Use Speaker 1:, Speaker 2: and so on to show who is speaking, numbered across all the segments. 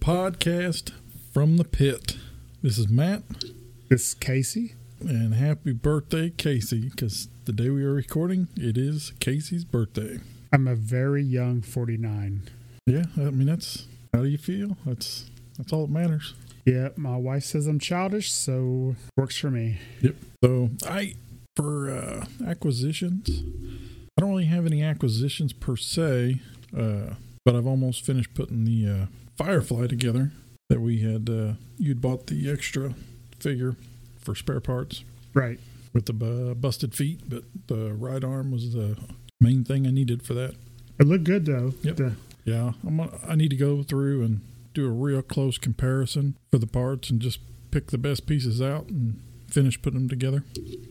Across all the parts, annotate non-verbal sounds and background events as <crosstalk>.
Speaker 1: podcast from the pit. This is Matt,
Speaker 2: This is Casey.
Speaker 1: and happy birthday, Casey, because the day we are recording, it is Casey's birthday.
Speaker 2: I'm a very young 49.
Speaker 1: Yeah, I mean, that's how do you feel? That's that's all that matters.
Speaker 2: Yeah, my wife says I'm childish, so works for me.
Speaker 1: Yep. So I for uh, acquisitions, I don't really have any acquisitions per se, uh, but I've almost finished putting the uh, Firefly together that we had. Uh, you'd bought the extra figure for spare parts
Speaker 2: Right.
Speaker 1: with the bu- busted feet, but the right arm was the main thing I needed for that.
Speaker 2: It looked good though.
Speaker 1: Yep.
Speaker 2: The-
Speaker 1: Yeah, I'm gonna, I need to go through and do a real close comparison for the parts and just pick the best pieces out and finish putting them together.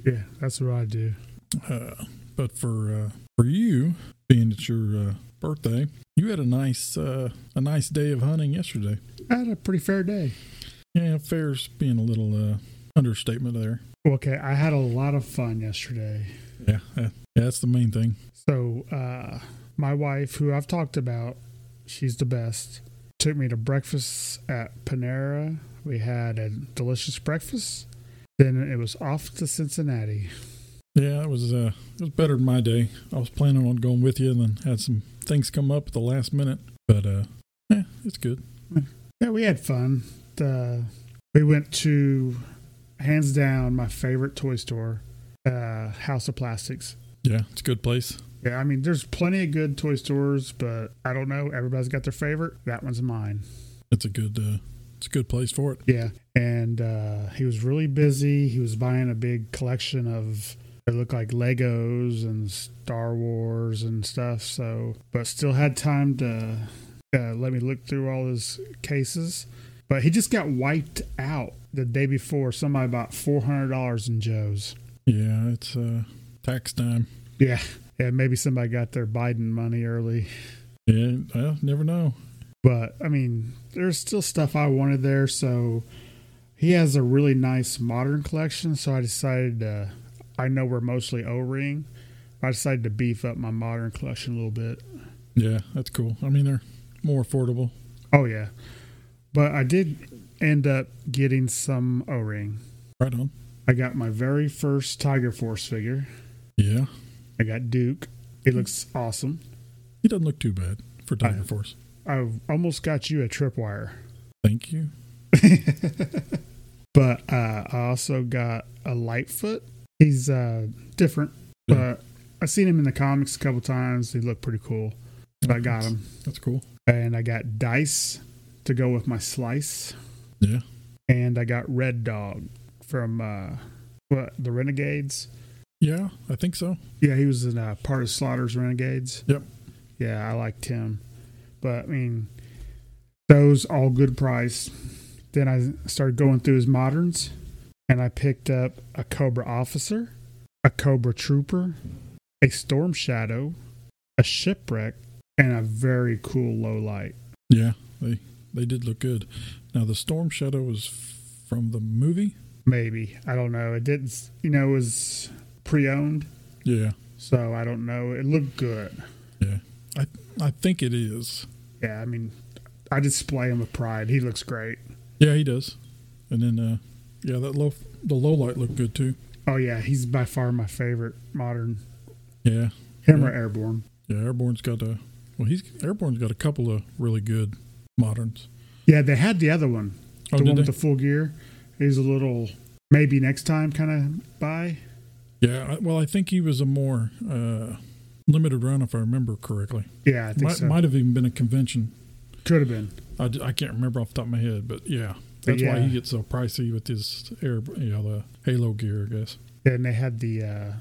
Speaker 2: yeah, that's what I do.
Speaker 1: Uh, but for uh, for you, being it's your uh, birthday, you had a nice uh, a nice day of hunting yesterday.
Speaker 2: I had a pretty fair day.
Speaker 1: Yeah, fair's being a little uh, understatement there.
Speaker 2: Okay, I had a lot of fun yesterday.
Speaker 1: Yeah, uh, yeah, that's the main thing.
Speaker 2: So, uh, my wife, who I've talked about, she's the best, took me to breakfast at Panera. We had a delicious breakfast. Then it was off to Cincinnati.
Speaker 1: Yeah, it was uh, it was better than my day. I was planning on going with you, and then had some things come up at the last minute. But uh, yeah, it's good.
Speaker 2: Yeah, we had fun. Uh, we went to, hands down, my favorite toy store, uh, House of Plastics.
Speaker 1: Yeah, it's a good place.
Speaker 2: Yeah, I mean, there's plenty of good toy stores, but I don't know. Everybody's got their favorite. That one's mine.
Speaker 1: It's a good uh, it's a good place for it.
Speaker 2: Yeah, and uh, he was really busy. He was buying a big collection of it looked like Legos and Star Wars and stuff. So, but still had time to uh, let me look through all his cases. But he just got wiped out the day before. Somebody bought four hundred dollars in Joe's.
Speaker 1: Yeah, it's uh, tax time.
Speaker 2: Yeah, yeah. Maybe somebody got their Biden money early.
Speaker 1: Yeah, well, never know.
Speaker 2: But I mean, there's still stuff I wanted there. So he has a really nice modern collection. So I decided to, I know we're mostly O ring. I decided to beef up my modern collection a little bit.
Speaker 1: Yeah, that's cool. I mean, they're more affordable.
Speaker 2: Oh, yeah. But I did end up getting some O ring.
Speaker 1: Right on.
Speaker 2: I got my very first Tiger Force figure.
Speaker 1: Yeah,
Speaker 2: I got Duke. He looks awesome.
Speaker 1: he doesn't look too bad for Tiger
Speaker 2: I-
Speaker 1: Force.
Speaker 2: I almost got you a tripwire.
Speaker 1: Thank you. <laughs>
Speaker 2: But uh, I also got a Lightfoot. He's uh, different,
Speaker 1: Yeah.
Speaker 2: but I've seen him in the comics a couple times. He looked pretty cool. So I got him.
Speaker 1: That's cool.
Speaker 2: And I got Dice to go with my slice.
Speaker 1: Yeah,
Speaker 2: And I got Red Dog from uh, what the Renegades.
Speaker 1: yeah, I think so.
Speaker 2: Yeah, he was in uh, part of Slaughter's Renegades.
Speaker 1: Yep.
Speaker 2: Yeah, I liked him. But I mean, those all good price. Then I started going through his moderns, and I picked up a Cobra Officer, a Cobra Trooper, a Storm Shadow, a Shipwreck, and a very cool low light.
Speaker 1: Yeah, they they did look good. Now the Storm Shadow was from the movie.
Speaker 2: Maybe I don't know. It didn't. You know, it was pre-owned,
Speaker 1: Yeah,
Speaker 2: so I don't know. It looked good.
Speaker 1: yeah. I I think it is.
Speaker 2: Yeah, I mean, I display him with pride. He looks great.
Speaker 1: Yeah, he does. And then uh, yeah, that low the low light looked good too.
Speaker 2: Oh yeah, he's by far my favorite modern.
Speaker 1: Yeah,
Speaker 2: Him
Speaker 1: Yeah.
Speaker 2: or Airborne.
Speaker 1: yeah. Airborne's got a well. He's Airborne's got a couple of really good moderns.
Speaker 2: Yeah, they had the other one,
Speaker 1: Oh,
Speaker 2: the one with
Speaker 1: they?
Speaker 2: the full gear. He's a little maybe next time kind of buy.
Speaker 1: Yeah, I, well, I think he was a more uh, limited run, if I remember correctly.
Speaker 2: Yeah, I think
Speaker 1: Might,
Speaker 2: so.
Speaker 1: might have even been a convention.
Speaker 2: Could have been.
Speaker 1: I, I can't remember off the top of my head, but yeah, that's why he gets so pricey with his air, you know, the Halo gear, I guess.
Speaker 2: Yeah, and they had the uh,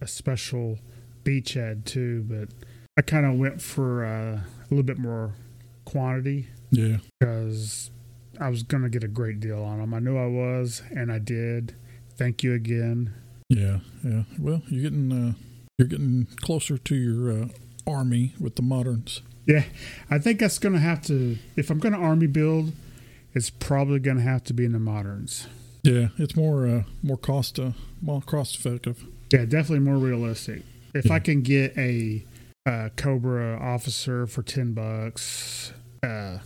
Speaker 2: a special beachhead too, but I kind of went for uh, a little bit more quantity
Speaker 1: Yeah,
Speaker 2: because I was gonna get a great deal on them. I knew I was, and I did. Thank you again.
Speaker 1: yeah, yeah. Well, you're getting uh, you're getting closer to your uh, army with the moderns.
Speaker 2: Yeah, I think that's gonna have to. If I'm gonna army build, it's probably gonna have to be in the moderns.
Speaker 1: Yeah, it's more uh, more cost uh, more cost effective.
Speaker 2: Yeah, definitely more realistic. If
Speaker 1: Yeah.
Speaker 2: I can get a uh, Cobra officer for ten bucks, uh,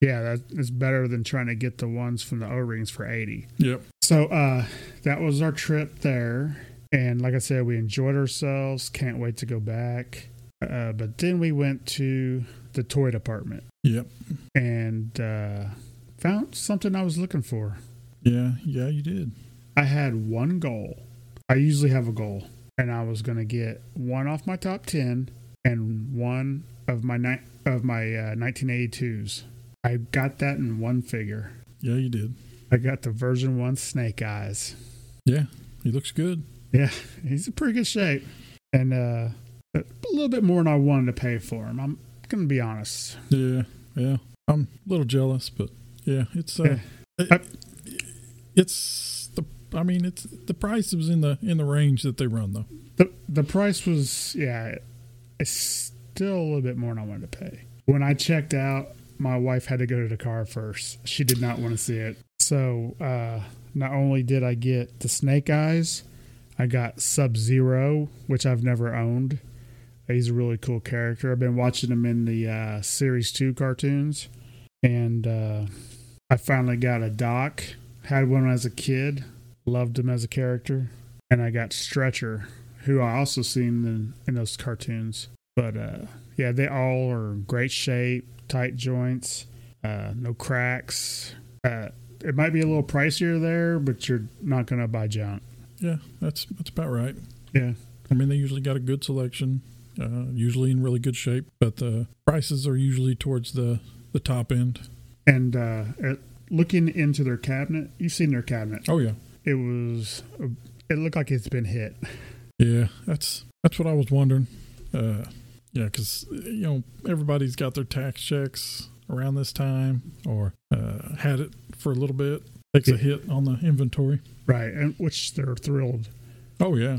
Speaker 2: Yeah, that is better than trying to get the ones from the O rings for 80.
Speaker 1: Yep.
Speaker 2: So uh, that was our trip there. And like I said, we enjoyed ourselves. Can't wait to go back. Uh, but then we went to the toy department
Speaker 1: Yep.
Speaker 2: and uh, found something I was looking for.
Speaker 1: Yeah. Yeah, you did.
Speaker 2: I had one goal. I usually have a goal, and I was going to get one off my top 10 and one of my ni- of my uh, 1982s. I got that in one figure.
Speaker 1: Yeah, you did.
Speaker 2: I got the version 1 Snake Eyes.
Speaker 1: Yeah. He looks good.
Speaker 2: Yeah, <laughs> he's in pretty good shape. And uh, a little bit more than I wanted to pay for him. I'm going to be honest.
Speaker 1: Yeah. Yeah. I'm a little jealous, but yeah, it's uh,
Speaker 2: Yeah.
Speaker 1: it- it's the. I mean, it's the price was in the in the range that they run though.
Speaker 2: The the price was yeah, it's still a little bit more than I wanted to pay. When I checked out, my wife had to go to the car first. She did not want to see it. So uh, not only did I get the Snake Eyes, I got Sub Zero, which I've never owned. He's a really cool character. I've been watching him in the uh, Series Two cartoons, and uh, I finally got a Doc. Had one as a kid. Loved him as a character, and I got Stretcher, who I also seen in, in those cartoons. But uh, yeah, they all are great shape, tight joints, uh, no cracks. Uh, it might be a little pricier there, but you're not going to buy junk.
Speaker 1: Yeah, that's that's about right.
Speaker 2: Yeah.
Speaker 1: I mean, they usually got a good selection, uh, usually in really good shape, but the prices are usually towards the the top end.
Speaker 2: And uh, at, looking into their cabinet, you've seen their cabinet.
Speaker 1: Oh yeah,
Speaker 2: It was, it looked like it's been hit.
Speaker 1: yeah. That's that's what I was wondering. Uh, yeah, because you know everybody's got their tax checks around this time, or uh, had it for a little bit. Takes a hit on the inventory.
Speaker 2: Right. And which they're thrilled.
Speaker 1: Oh yeah,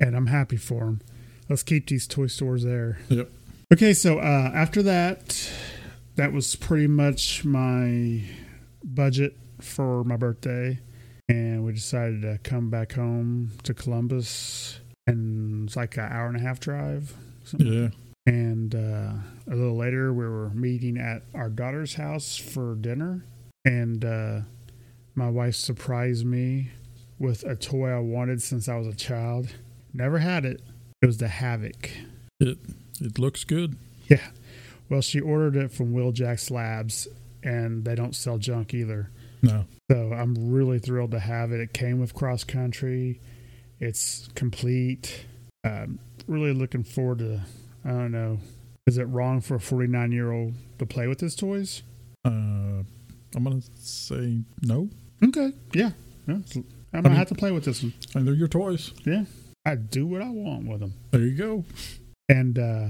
Speaker 2: And I'm happy for them. Let's keep these toy stores there.
Speaker 1: Yep.
Speaker 2: Okay, so uh, after that, that was pretty much my budget for my birthday, and we decided to come back home to Columbus, and it's like an hour and a half drive.
Speaker 1: yeah.
Speaker 2: And uh, a little later, we were meeting at our daughter's house for dinner, and uh, my wife surprised me with a toy I wanted since I was a child. Never had it. It was the Havoc.
Speaker 1: It it looks good.
Speaker 2: Yeah. Well, she ordered it from Wheeljack's Labs, and they don't sell junk either.
Speaker 1: No,
Speaker 2: So I'm really thrilled to have it. It came with cross country. It's complete. Um, really looking forward to. I don't know. Is it wrong for a 49 year old to play with his toys?
Speaker 1: uh, I'm gonna say no.
Speaker 2: Okay. Yeah. Yeah. I'm gonna
Speaker 1: mean-
Speaker 2: have to play with this one.
Speaker 1: And they're your toys.
Speaker 2: Yeah. I do what I want with them.
Speaker 1: There you go.
Speaker 2: And uh,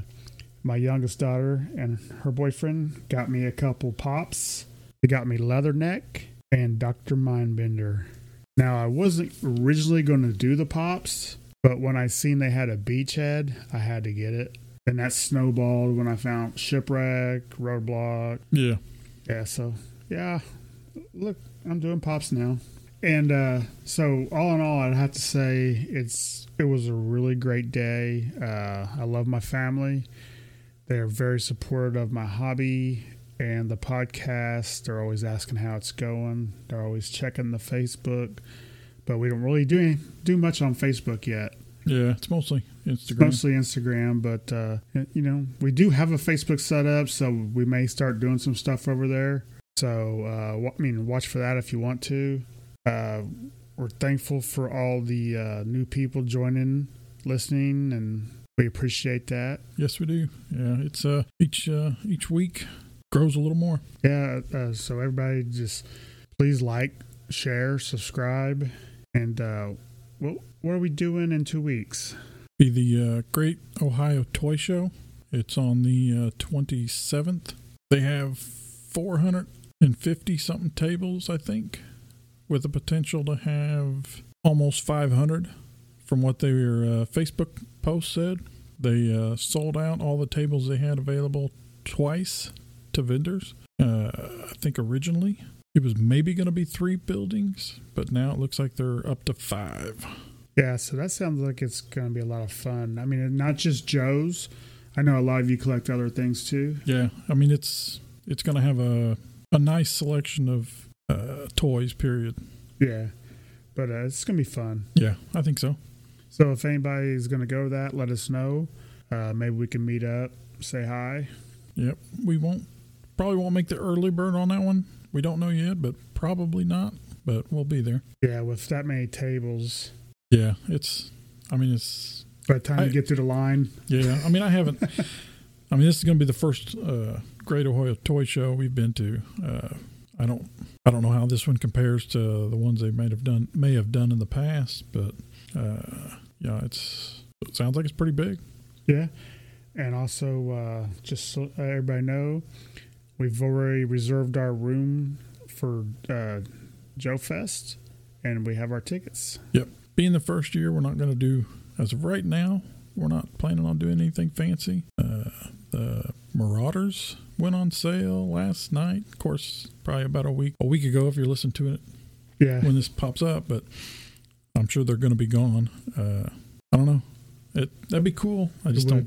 Speaker 2: my youngest daughter and her boyfriend got me a couple pops. They got me Leatherneck and Dr. Mindbender. Now, I wasn't originally going to do the pops, but when I seen they had a beachhead, I had to get it. And that snowballed when I found Shipwreck, Roadblock.
Speaker 1: Yeah.
Speaker 2: Yeah, so, yeah, look, I'm doing pops now. And uh, so, all in all, I'd have to say it's it was a really great day. Uh, I love my family; they're very supportive of my hobby and the podcast. They're always asking how it's going. They're always checking the Facebook, but we don't really do any, do much on Facebook yet.
Speaker 1: Yeah. It's mostly
Speaker 2: It's
Speaker 1: Instagram.
Speaker 2: mostly Instagram, but uh, you know we do have a Facebook set up, so we may start doing some stuff over there. So uh, I mean, watch for that if you want to. Uh, we're thankful for all the uh, new people joining, listening, and we appreciate that.
Speaker 1: Yes, we do. Yeah. It's uh each uh each week grows a little more.
Speaker 2: Yeah, uh, so everybody just please like, share, subscribe, and uh, what what are we doing in two weeks?
Speaker 1: Be the uh, Great Ohio Toy Show. It's on the uh, 27th. They have 450 something tables, I think, with the potential to have almost 500 from what their uh, Facebook post said. They uh, sold out all the tables they had available twice to vendors. Uh, I think originally it was maybe going to be three buildings, but now it looks like they're up to five.
Speaker 2: Yeah, so that sounds like it's going to be a lot of fun. I mean, not just Joe's. I know a lot of you collect other things too.
Speaker 1: Yeah, I mean it's it's going to have a a nice selection of uh, toys. Period.
Speaker 2: Yeah, but uh, it's gonna be fun.
Speaker 1: Yeah, I think so.
Speaker 2: So if anybody's gonna go to that, let us know. Uh, maybe we can meet up, say hi.
Speaker 1: Yep, we won't probably won't make the early bird on that one. We don't know yet, but probably not. But we'll be there.
Speaker 2: Yeah, with that many tables,
Speaker 1: Yeah, it's. I mean, it's.
Speaker 2: by the time
Speaker 1: I-
Speaker 2: you get through the line,
Speaker 1: Yeah, I mean, I haven't. <laughs> I mean, this is going to be the first uh, Great Ohio Toy Show we've been to. Uh, I don't. I don't know how this one compares to the ones they may have done may have done in the past, but uh, yeah, it's. It sounds like it's pretty big.
Speaker 2: yeah. And also, uh, just so everybody know, we've already reserved our room for uh, Joe Fest, and we have our tickets.
Speaker 1: Yep, being the first year, we're not going to do as of right now. We're not planning on doing anything fancy. Uh, the Marauders went on sale last night. Of course, probably about a week a week ago if you're listening to it
Speaker 2: Yeah,
Speaker 1: when this pops up, but I'm sure they're going to be gone. Uh, I don't know. It that'd be cool. I just don't.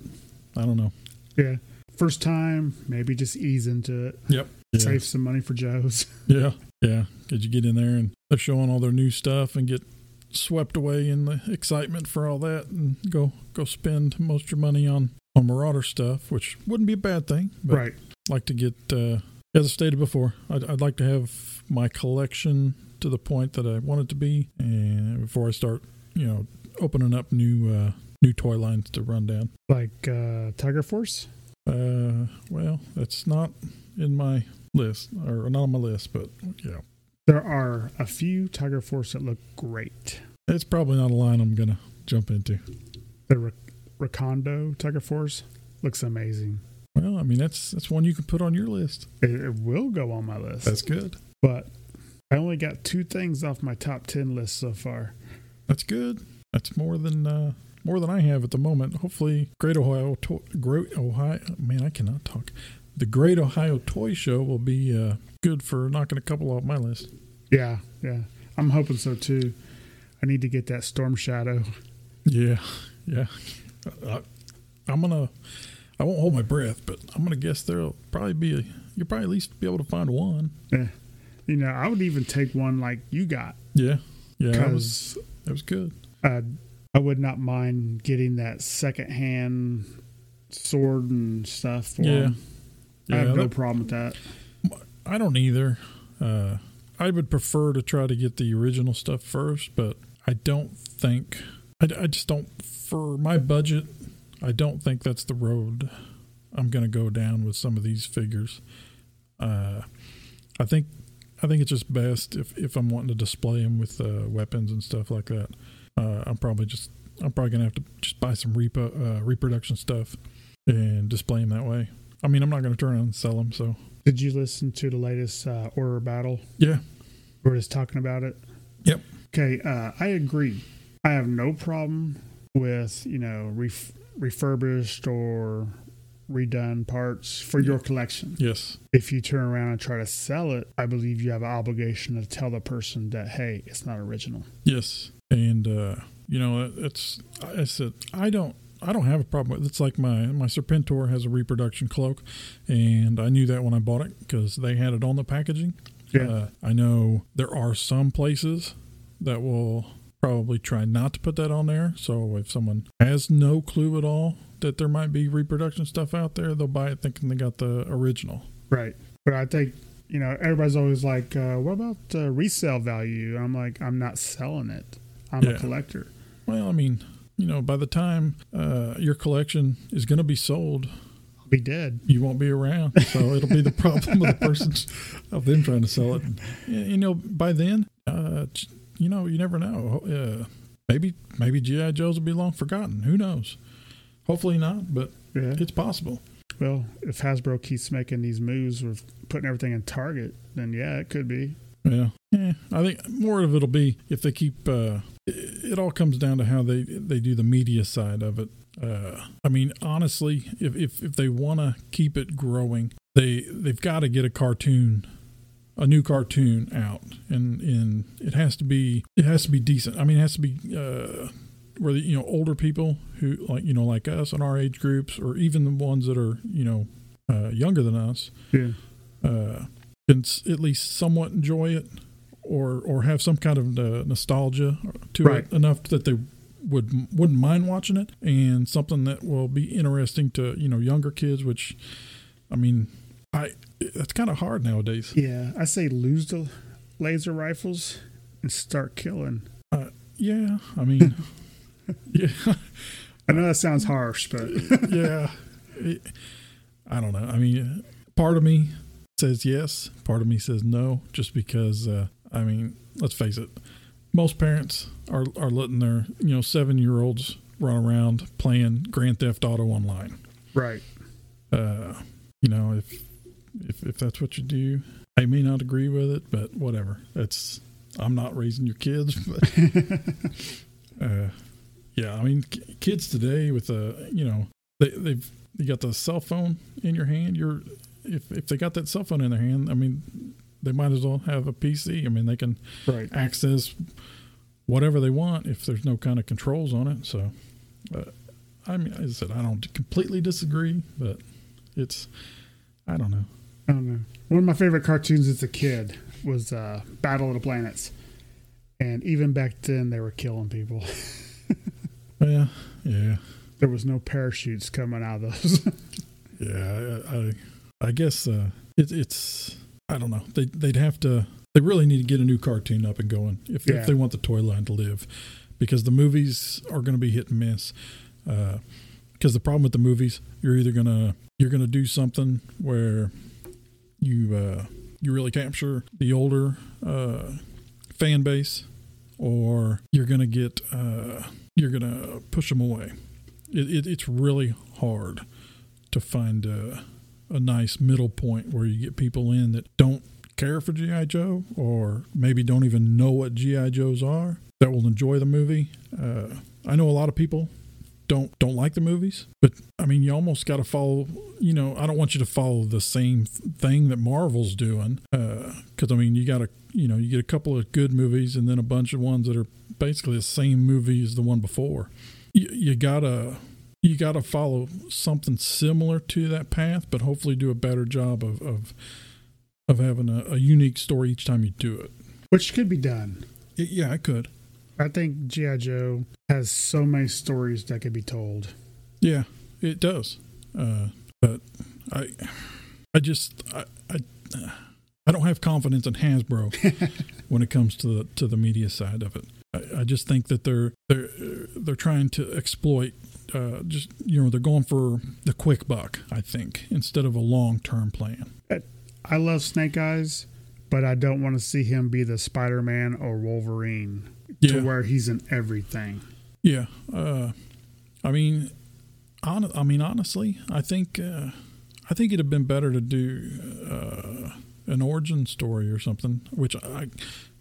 Speaker 1: I don't know.
Speaker 2: yeah. First time, maybe just ease into it.
Speaker 1: Yep. Yeah.
Speaker 2: Save some money for Joe's. <laughs>
Speaker 1: Yeah. Yeah. Could you get in there and they're showing all their new stuff and get swept away in the excitement for all that and go go spend most of your money on on Marauder stuff, which wouldn't be a bad thing. But
Speaker 2: right.
Speaker 1: like to get, uh, as I stated before, I'd, I'd like to have my collection to the point that I want it to be, and before I start, you know, opening up new uh, new toy lines to run down.
Speaker 2: Like uh, Tiger Force.
Speaker 1: Uh, well, that's not in my list, or not on my list, but yeah,
Speaker 2: There are a few Tiger Force that look great.
Speaker 1: it's probably not a line I'm gonna jump into.
Speaker 2: The Ra- Recondo Tiger Force looks amazing.
Speaker 1: Well, I mean, that's that's one you can put on your list.
Speaker 2: It, it will go on my list,
Speaker 1: That's good.
Speaker 2: but I only got two things off my top ten list so far.
Speaker 1: That's good. That's more than uh, more than I have at the moment. Hopefully, Great Ohio, to- Great Ohio. Man, I cannot talk. The Great Ohio Toy Show will be uh, good for knocking a couple off my list.
Speaker 2: Yeah, yeah, I'm hoping so too. I need to get that Storm Shadow.
Speaker 1: Yeah, yeah. I, I'm gonna. I won't hold my breath, but I'm gonna guess there'll probably be a. You'll probably at least be able to find one.
Speaker 2: Yeah. You know, I would even take one like you got
Speaker 1: Yeah, yeah. That was that was good.
Speaker 2: uh, I would not mind getting that secondhand sword and stuff for
Speaker 1: Yeah.
Speaker 2: I
Speaker 1: Yeah,
Speaker 2: have no problem with that.
Speaker 1: I don't either. Uh, I would prefer to try to get the original stuff first, but I don't think I, I just don't for my budget. I don't think that's the road I'm going to go down with some of these figures. Uh, I think I think it's just best if if I'm wanting to display them with uh, weapons and stuff like that. Uh, I'm probably just I'm probably going to have to just buy some repo, uh, reproduction stuff and display them that way. I mean, I'm not going to turn around and sell them, so
Speaker 2: Did you listen to the latest uh, Order Battle?
Speaker 1: yeah,
Speaker 2: We're just talking about it.
Speaker 1: Yep.
Speaker 2: Okay, uh, I agree. I have no problem with you know ref- refurbished or redone parts for your collection.
Speaker 1: yes.
Speaker 2: If you turn around and try to sell it, I believe you have an obligation to tell the person that hey, it's not original.
Speaker 1: Yes, and uh, you know it's. I said I don't. I don't have a problem with it. It's like my my Serpentor has a reproduction cloak, and I knew that when I bought it because they had it on the packaging.
Speaker 2: Yeah.
Speaker 1: Uh, I know there are some places that will probably try not to put that on there. So if someone has no clue at all that there might be reproduction stuff out there, they'll buy it thinking they got the original.
Speaker 2: Right. But I think you know everybody's always like, uh, "What about uh, resale value?" I'm like, "I'm not selling it. I'm
Speaker 1: Yeah.
Speaker 2: a collector."
Speaker 1: Well, I mean, you know, by the time uh, your collection is going to be sold,
Speaker 2: I'll be dead.
Speaker 1: you won't be around. So it'll be the problem of the persons <laughs> of them trying to sell it. You know, by then, uh, you know, you never know. Uh, maybe maybe GI Joes will be long forgotten. Who knows? Hopefully not, but
Speaker 2: Yeah.
Speaker 1: it's possible.
Speaker 2: Well, if Hasbro keeps making these moves with putting everything in Target, then yeah, it could be.
Speaker 1: Yeah, yeah. I think more of it'll be if they keep. Uh, it, all comes down to how they they do the media side of it. Uh, I mean, honestly, if if, if they want to keep it growing, they they've got to get a cartoon, a new cartoon out, and and it has to be it has to be decent. I mean, it has to be. Uh, where the, you know older people who like you know like us in our age groups or even the ones that are you know uh, younger than us
Speaker 2: Yeah.
Speaker 1: uh, can s- at least somewhat enjoy it, or or have some kind of uh, nostalgia to
Speaker 2: Right.
Speaker 1: it enough that they would wouldn't mind watching it, and something that will be interesting to you know younger kids. Which, I mean, I it's kind of hard nowadays.
Speaker 2: Yeah, I say lose the laser rifles and start killing.
Speaker 1: Yeah, I mean, <laughs> yeah. <laughs>
Speaker 2: I know that sounds harsh, but <laughs>
Speaker 1: yeah. I don't know. I mean, part of me says yes, part of me says no, just because, uh, I mean, let's face it, most parents are, are letting their, you know, seven year olds run around playing Grand Theft Auto online.
Speaker 2: right.
Speaker 1: Uh, you know, if, if, if that's what you do, I may not agree with it, but whatever. It's, I'm not raising your kids, but, <laughs> uh, yeah, I mean, k- kids today with a, you know, they, they've you got the cell phone in your hand. You're if if they got that cell phone in their hand, I mean, they might as well have a PC. I mean, they can
Speaker 2: Right.
Speaker 1: access whatever they want if there's no kind of controls on it. So, uh, I mean, I said, I don't completely disagree, but it's I don't know.
Speaker 2: I don't know. One of my favorite cartoons as a kid was uh, Battle of the Planets, and even back then they were killing people. <laughs>
Speaker 1: Yeah, yeah,
Speaker 2: There was no parachutes coming out of those. <laughs>
Speaker 1: yeah. I I, I guess uh, it, it's I don't know. They they'd have to. They really need to get a new cartoon up and going if,
Speaker 2: Yeah.
Speaker 1: if they want the toy line to live, because the movies are going to be hit and miss. Because the problem with the movies, you're either gonna you're gonna do something where you uh, you really capture the older uh, fan base, or you're gonna get uh, you're gonna push them away. It, it, it's really hard to find a, a nice middle point where you get people in that don't care for GI Joe or maybe don't even know what GI Joes are that will enjoy the movie. Uh, I know a lot of people don't don't like the movies, but I mean you almost got to follow. You know, I don't want you to follow the same thing that Marvel's doing uh, because I mean you got to you know you get a couple of good movies and then a bunch of ones that are basically the same movie as the one before. You, you gotta you got to follow something similar to that path, but hopefully do a better job of of, of having a, a unique story each time you do it.
Speaker 2: Which could be done.
Speaker 1: Yeah, I could.
Speaker 2: I think G.I. Joe has so many stories that could be told.
Speaker 1: Yeah, it does. Uh, but I, I just I, I, I don't have confidence in Hasbro <laughs> when it comes to the to the media side of it. I, I just think that they're they're they're trying to exploit. Uh, just you know, they're going for the quick buck. I think instead of a long term plan.
Speaker 2: I love Snake Eyes, but I don't want to see him be the Spider Man or Wolverine
Speaker 1: Yeah.
Speaker 2: to where he's in everything.
Speaker 1: Yeah, uh, I mean, on, I mean, honestly, I think uh, I think it'd have been better to do uh, an origin story or something. Which I,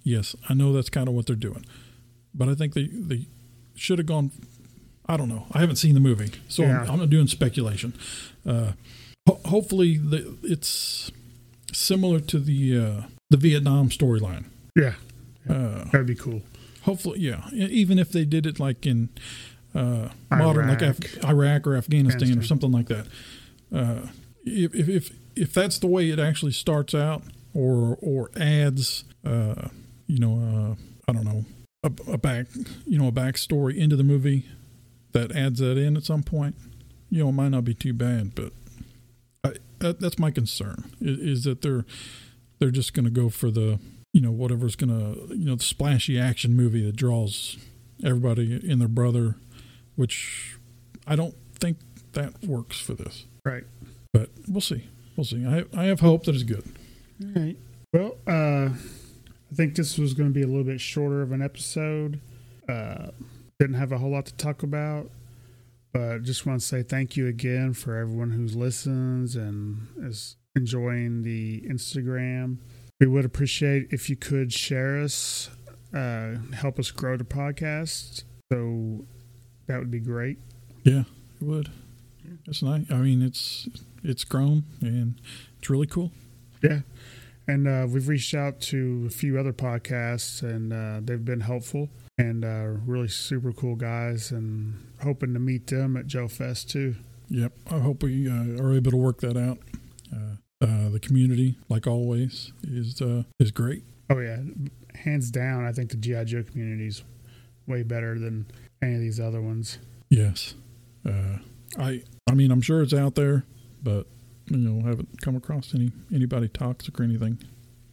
Speaker 1: yes, I know that's kind of what they're doing, but I think they they should have gone. I don't know. I haven't seen the movie, so
Speaker 2: Yeah.
Speaker 1: I'm, I'm not doing speculation. Uh, ho- hopefully, the, it's similar to the uh, the Vietnam storyline.
Speaker 2: Yeah,
Speaker 1: Uh,
Speaker 2: that'd be cool.
Speaker 1: Hopefully, yeah. Even if they did it like in uh, modern, like
Speaker 2: Iraq.
Speaker 1: Af- Iraq or Afghanistan,
Speaker 2: Afghanistan.
Speaker 1: or something like that. Uh, if, if if if that's the way it actually starts out, or or adds, uh, you know, uh, I don't know, a, a back, you know, a backstory into the movie that adds that in at some point, you know, it might not be too bad. But I, that, that's my concern is, is that they're they're just going to go for the you know whatever's going to you know the splashy action movie that draws everybody in their brother, which I don't think that works for this.
Speaker 2: Right.
Speaker 1: But we'll see. We'll see. I I have hope that it's good.
Speaker 2: All right. Well, uh, I think this was going to be a little bit shorter of an episode. Uh, didn't have a whole lot to talk about, but just want to say thank you again for everyone who listens and is enjoying the Instagram. We would appreciate if you could share us, uh, help us grow the podcast. So that would be great.
Speaker 1: Yeah, it would. It's nice. I mean, it's it's grown and it's really cool.
Speaker 2: Yeah. And uh, we've reached out to a few other podcasts, and uh, they've been helpful and uh, really super cool guys, and hoping to meet them at Joe Fest too.
Speaker 1: Yep. I hope we uh, are able to work that out. Uh, the community, like always, is uh, is great.
Speaker 2: Oh yeah, hands down. I think the GI Joe community is way better than any of these other ones.
Speaker 1: Yes, uh, I I mean I'm sure it's out there, but you know haven't come across any anybody toxic or anything.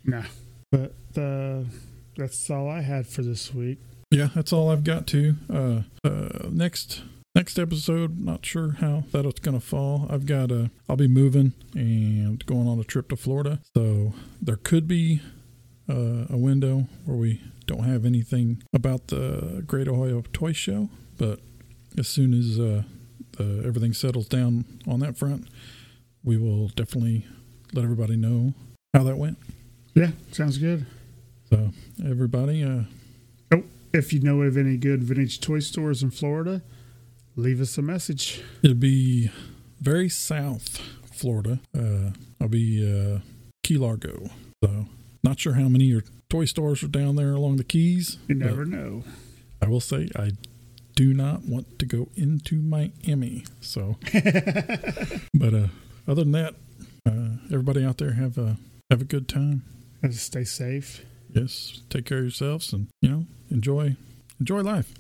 Speaker 2: Nah, but uh, that's all I had for this week.
Speaker 1: Yeah, that's all I've got to. Uh, uh, next next episode, not sure how that's going to fall. I've got a, I'll be moving and going on a trip to Florida, so there could be uh, a window where we don't have anything about the Great Ohio Toy Show, but as soon as uh, uh, everything settles down on that front, we will definitely let everybody know how that went.
Speaker 2: Yeah, sounds good.
Speaker 1: So everybody, uh,
Speaker 2: Oh, if you know of any good vintage toy stores in Florida, leave us a message.
Speaker 1: It'll be very south Florida. Uh, I'll be uh, Key Largo. So not sure how many your toy stores are down there along the Keys.
Speaker 2: You never know.
Speaker 1: I will say I do not want to go into Miami. So, <laughs> but uh, other than that, uh, everybody out there have a have a good time.
Speaker 2: Just stay safe.
Speaker 1: Yes, take care of yourselves and you know enjoy enjoy life.